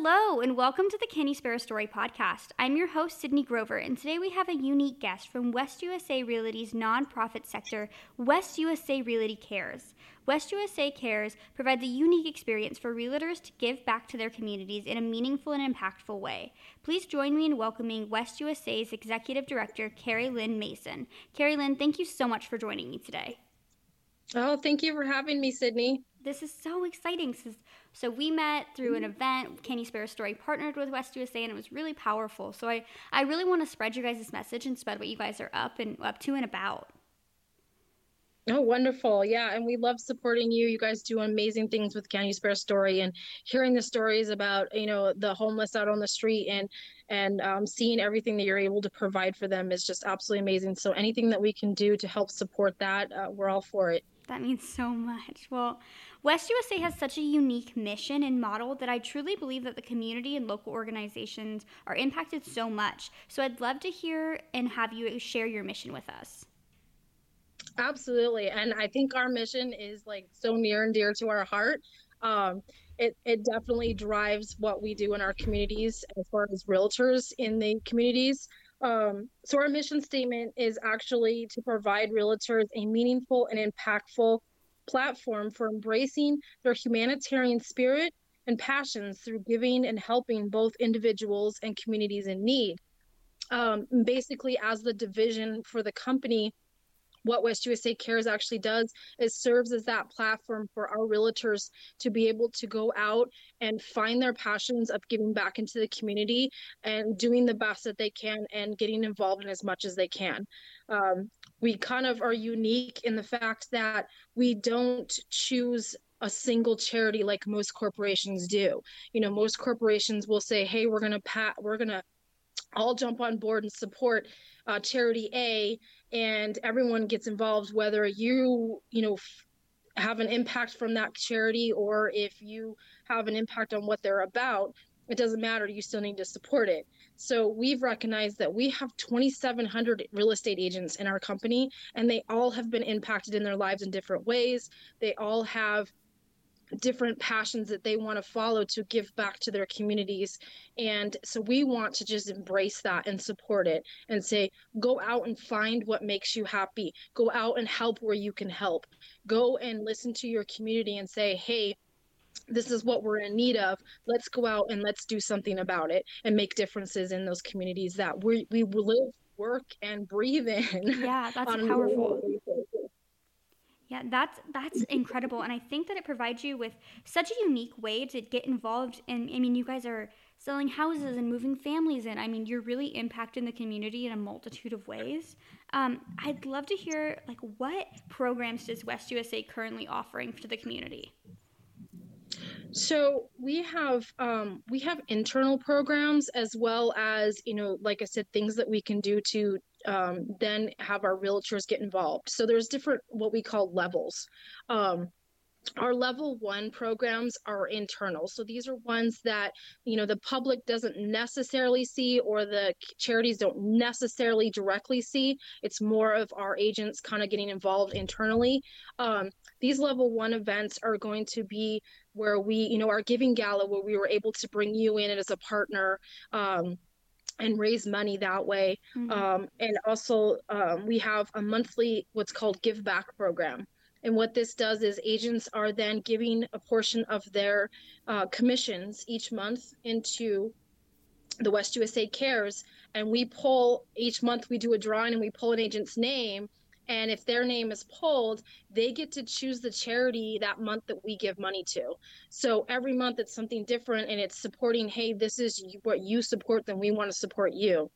Hello, and welcome to the Can Spare a Story podcast. I'm your host, Sydney Grover, and today we have a unique guest from West USA Realty's nonprofit sector, West USA Realty Cares. West USA Cares provides a unique experience for realtors to give back to their communities in a meaningful and impactful way. Please join me in welcoming West USA's Executive Director, Carrie Lynn Mason. Carrie Lynn, thank you so much for joining me today. Oh, thank you for having me, Sydney. This is so exciting. So we met through an event. Can You Spare a Story partnered with West USA, and it was really powerful. So I, I really want to spread you guys' message and spread what you guys are up and up to and about. Oh, wonderful. Yeah. And we love supporting you. You guys do amazing things with Can You Spare Story and hearing the stories about, you know, the homeless out on the street and, and um, seeing everything that you're able to provide for them is just absolutely amazing. So anything that we can do to help support that, uh, we're all for it. That means so much. Well, West USA has such a unique mission and model that I truly believe that the community and local organizations are impacted so much. So I'd love to hear and have you share your mission with us. Absolutely. And I think our mission is like so near and dear to our heart. Um, it, it definitely drives what we do in our communities as far as realtors in the communities. Um, so, our mission statement is actually to provide realtors a meaningful and impactful platform for embracing their humanitarian spirit and passions through giving and helping both individuals and communities in need. Um, basically, as the division for the company, what West USA Cares actually does is serves as that platform for our realtors to be able to go out and find their passions of giving back into the community and doing the best that they can and getting involved in as much as they can. Um, we kind of are unique in the fact that we don't choose a single charity like most corporations do. You know, most corporations will say, "Hey, we're going to pat we're going to all jump on board and support uh, charity A and everyone gets involved whether you you know f- have an impact from that charity or if you have an impact on what they're about it doesn't matter you still need to support it. So we've recognized that we have 2700 real estate agents in our company and they all have been impacted in their lives in different ways. They all have different passions that they want to follow to give back to their communities. And so we want to just embrace that and support it and say, go out and find what makes you happy. Go out and help where you can help. Go and listen to your community and say, hey, this is what we're in need of. Let's go out and let's do something about it and make differences in those communities that we, we live, work, and breathe in. Yeah, that's powerful. Yeah, that's that's incredible, and I think that it provides you with such a unique way to get involved. And I mean, you guys are selling houses and moving families in. I mean, you're really impacting the community in a multitude of ways. Um, I'd love to hear like what programs does West USA currently offering to the community. So we have um, we have internal programs as well as you know, like I said, things that we can do to um, then have our realtors get involved. So there's different what we call levels. Um, our level one programs are internal so these are ones that you know the public doesn't necessarily see or the charities don't necessarily directly see it's more of our agents kind of getting involved internally um, these level one events are going to be where we you know our giving gala where we were able to bring you in as a partner um, and raise money that way. Mm-hmm. Um, and also, um, we have a monthly what's called Give Back program. And what this does is agents are then giving a portion of their uh, commissions each month into the West USA Cares. And we pull each month, we do a drawing and we pull an agent's name and if their name is pulled, they get to choose the charity that month that we give money to. So every month it's something different and it's supporting, hey, this is what you support, then we want to support you.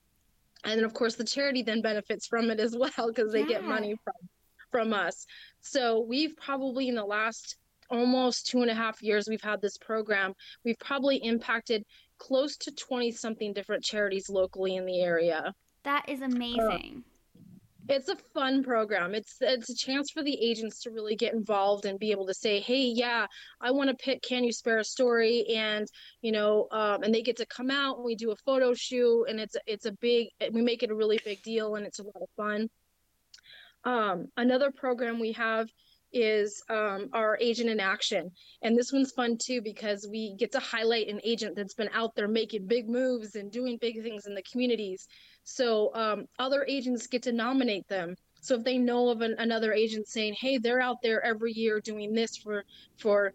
And then of course the charity then benefits from it as well because they yeah. get money from from us. So we've probably in the last almost two and a half years we've had this program, we've probably impacted close to 20 something different charities locally in the area. That is amazing. Uh, it's a fun program. It's it's a chance for the agents to really get involved and be able to say, "Hey, yeah, I want to pick Can You Spare a Story?" and you know, um, and they get to come out and we do a photo shoot, and it's it's a big. We make it a really big deal, and it's a lot of fun. Um, another program we have is um, our agent in action. And this one's fun too because we get to highlight an agent that's been out there making big moves and doing big things in the communities. So um, other agents get to nominate them. So if they know of an, another agent saying, "Hey, they're out there every year doing this for for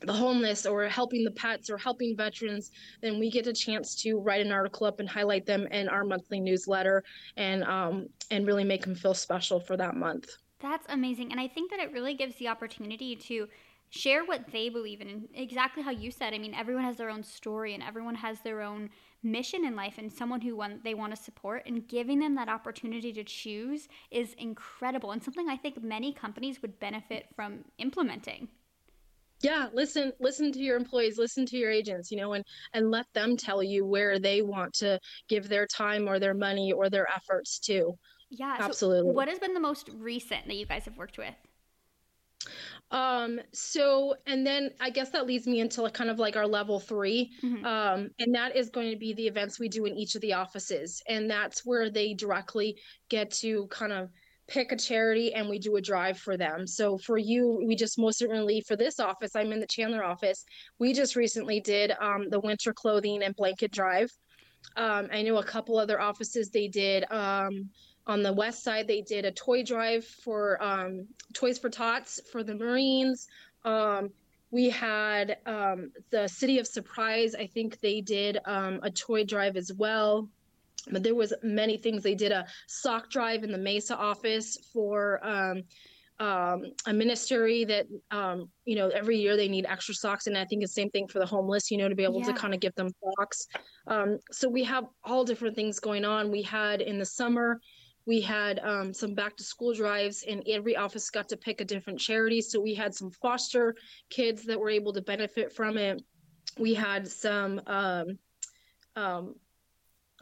the homeless or helping the pets or helping veterans, then we get a chance to write an article up and highlight them in our monthly newsletter and um, and really make them feel special for that month. That's amazing. And I think that it really gives the opportunity to share what they believe in. And exactly how you said, I mean, everyone has their own story and everyone has their own mission in life and someone who want, they want to support. And giving them that opportunity to choose is incredible and something I think many companies would benefit from implementing yeah listen listen to your employees listen to your agents you know and and let them tell you where they want to give their time or their money or their efforts to yeah absolutely so what has been the most recent that you guys have worked with um so and then i guess that leads me into like kind of like our level 3 mm-hmm. um and that is going to be the events we do in each of the offices and that's where they directly get to kind of pick a charity and we do a drive for them. So for you, we just most certainly for this office, I'm in the Chandler office. We just recently did um, the winter clothing and blanket drive. Um, I know a couple other offices they did. Um, on the west side, they did a toy drive for um, Toys for Tots for the Marines. Um, we had um, the City of Surprise. I think they did a toy drive as well but there was many things they did a sock drive in the mesa office for um, um, a ministry that um, you know every year they need extra socks. And i think the same thing for the homeless you know to be able yeah. to kind of give them socks. Um, so we have all different things going on. We had in the summer we had um, some back to school drives and every office got to pick a different charity. So we had some foster kids that were able to benefit from it. We had some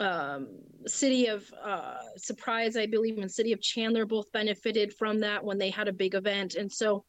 um, city of uh, surprise i believe and city of chandler both benefited from that when they had a big event. And so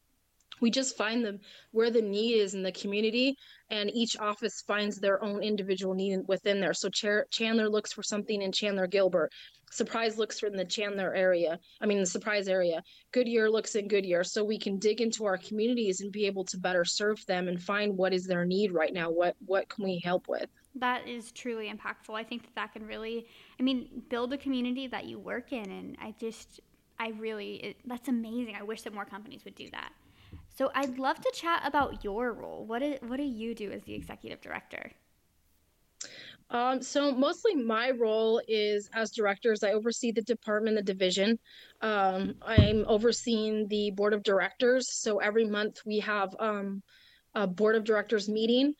we just find them where the need is in the community and each office finds their own individual need within there. So Ch- chandler looks for something in chandler gilbert surprise looks from the chandler area i mean the surprise area goodyear looks in goodyear so we can dig into our communities and be able to better serve them and find what is their need right now what what can we help with that is truly impactful. I think that that can really, I mean, build a community that you work in. And I just, I really, it, that's amazing. I wish that more companies would do that. So I'd love to chat about your role. What, is, what do you do as the executive director? Um, so mostly my role is as directors, I oversee the department, the division. Um, I'm overseeing the board of directors. So every month we have um, a board of directors meeting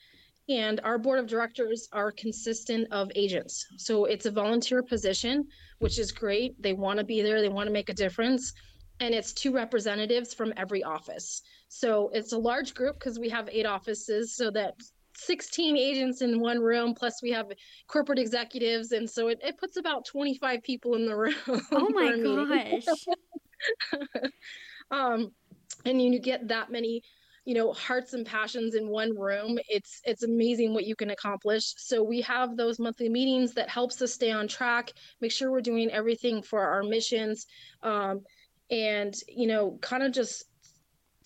and our board of directors are consistent of agents. So it's a volunteer position, which is great. They want to be there, they want to make a difference. And it's two representatives from every office. So it's a large group because we have eight offices, so that 16 agents in one room, plus we have corporate executives. And so it, it puts about 25 people in the room. Oh my gosh. um, and you get that many you know hearts and passions in one room it's it's amazing what you can accomplish so we have those monthly meetings that helps us stay on track make sure we're doing everything for our missions um, and you know kind of just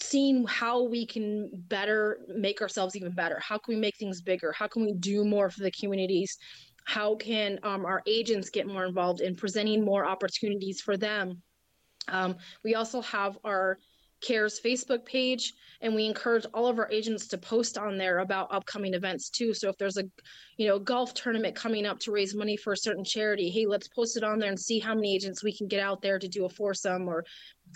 seeing how we can better make ourselves even better. How can we make things bigger? How can we do more for the communities? How can um, our agents get more involved in presenting more opportunities for them? Um, we also have our cares facebook page and we encourage all of our agents to post on there about upcoming events too. So if there's a you know golf tournament coming up to raise money for a certain charity hey let's post it on there and see how many agents we can get out there to do a foursome or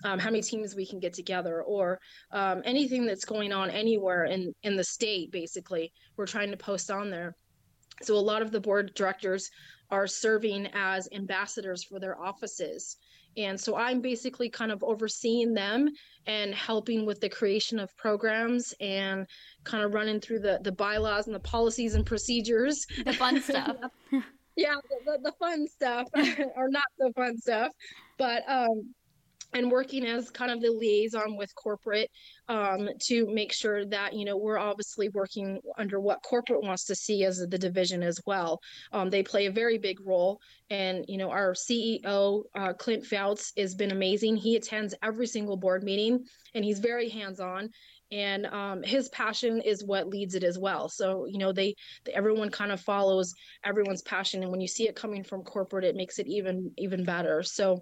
um, how many teams we can get together or um, anything that's going on anywhere in in the state basically we're trying to post on there so a lot of the board directors are serving as ambassadors for their offices and so I'm basically kind of overseeing them and helping with the creation of programs and kind of running through the, the bylaws and the policies and procedures. The fun stuff. yeah, the, the, fun stuff, or not the fun stuff. But um, and working as kind of the liaison with corporate um, to make sure that you know we're obviously working under what corporate wants to see as the division as well. Um, they play a very big role, and you know our CEO uh, Clint Fouts has been amazing. He attends every single board meeting, and he's very hands on. And um, his passion is what leads it as well. So you know they, everyone kind of follows everyone's passion, and when you see it coming from corporate, it makes it even even better. So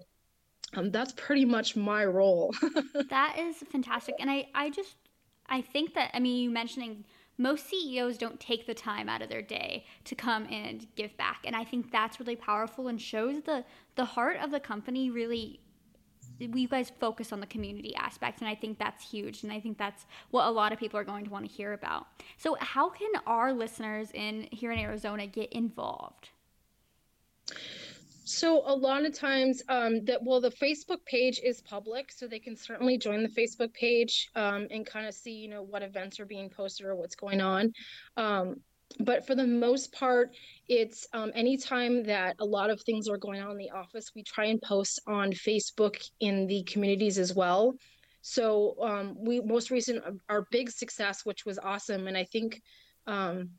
um, that's pretty much my role. that is fantastic. And I, I just, I think that, I mean, you mentioning most CEOs don't take the time out of their day to come and give back. And I think that's really powerful and shows the, the heart of the company really you guys focus on the community aspect and i think that's huge and i think that's what a lot of people are going to want to hear about so how can our listeners in here in arizona get involved so a lot of times um, that well the facebook page is public so they can certainly join the facebook page um, and kind of see you know what events are being posted or what's going on. Um, but for the most part it's um, anytime that a lot of things are going on in the office we try and post on facebook in the communities as well. So um, we most recent our big success which was awesome and i think um,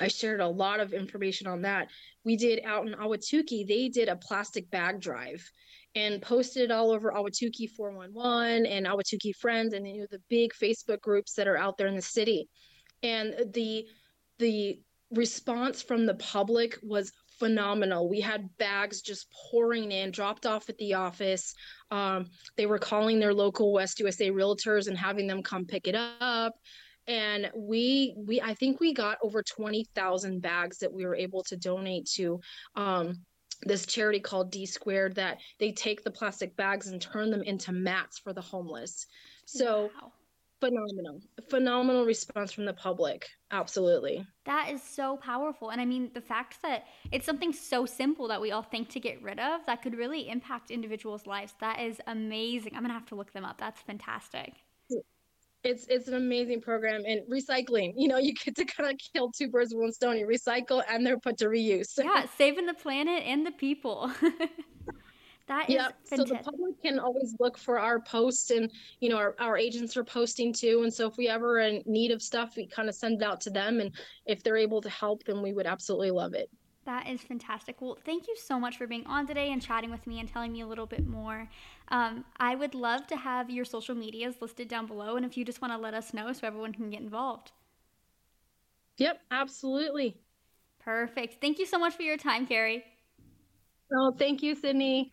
I shared a lot of information on that. We did out in Ahwatukee, they did a plastic bag drive and posted it all over Ahwatukee 411 and Ahwatukee Friends and you know the big Facebook groups that are out there in the city. And the the response from the public was phenomenal. We had bags just pouring in, dropped off at the office. Um, they were calling their local West USA realtors and having them come pick it up and we we i think we got over 20,000 bags that we were able to donate to um, this charity called D squared that they take the plastic bags and turn them into mats for the homeless. So wow. phenomenal. Phenomenal response from the public. Absolutely. That is so powerful. And i mean the fact that it's something so simple that we all think to get rid of that could really impact individuals lives that is amazing. I'm gonna have to look them up. That's fantastic it's it's an amazing program and recycling you know you get to kind of kill two birds with one stone you recycle and they're put to reuse yeah saving the planet and the people that is yeah so the public can always look for our posts and you know our, our agents are posting too and so if we ever in need of stuff we kind of send it out to them and if they're able to help then we would absolutely love it that is fantastic. Well, thank you so much for being on today and chatting with me and telling me a little bit more. Um, I would love to have your social medias listed down below, and if you just want to let us know so everyone can get involved. Yep, absolutely. Perfect. Thank you so much for your time, Carrie. Oh, thank you, Sydney.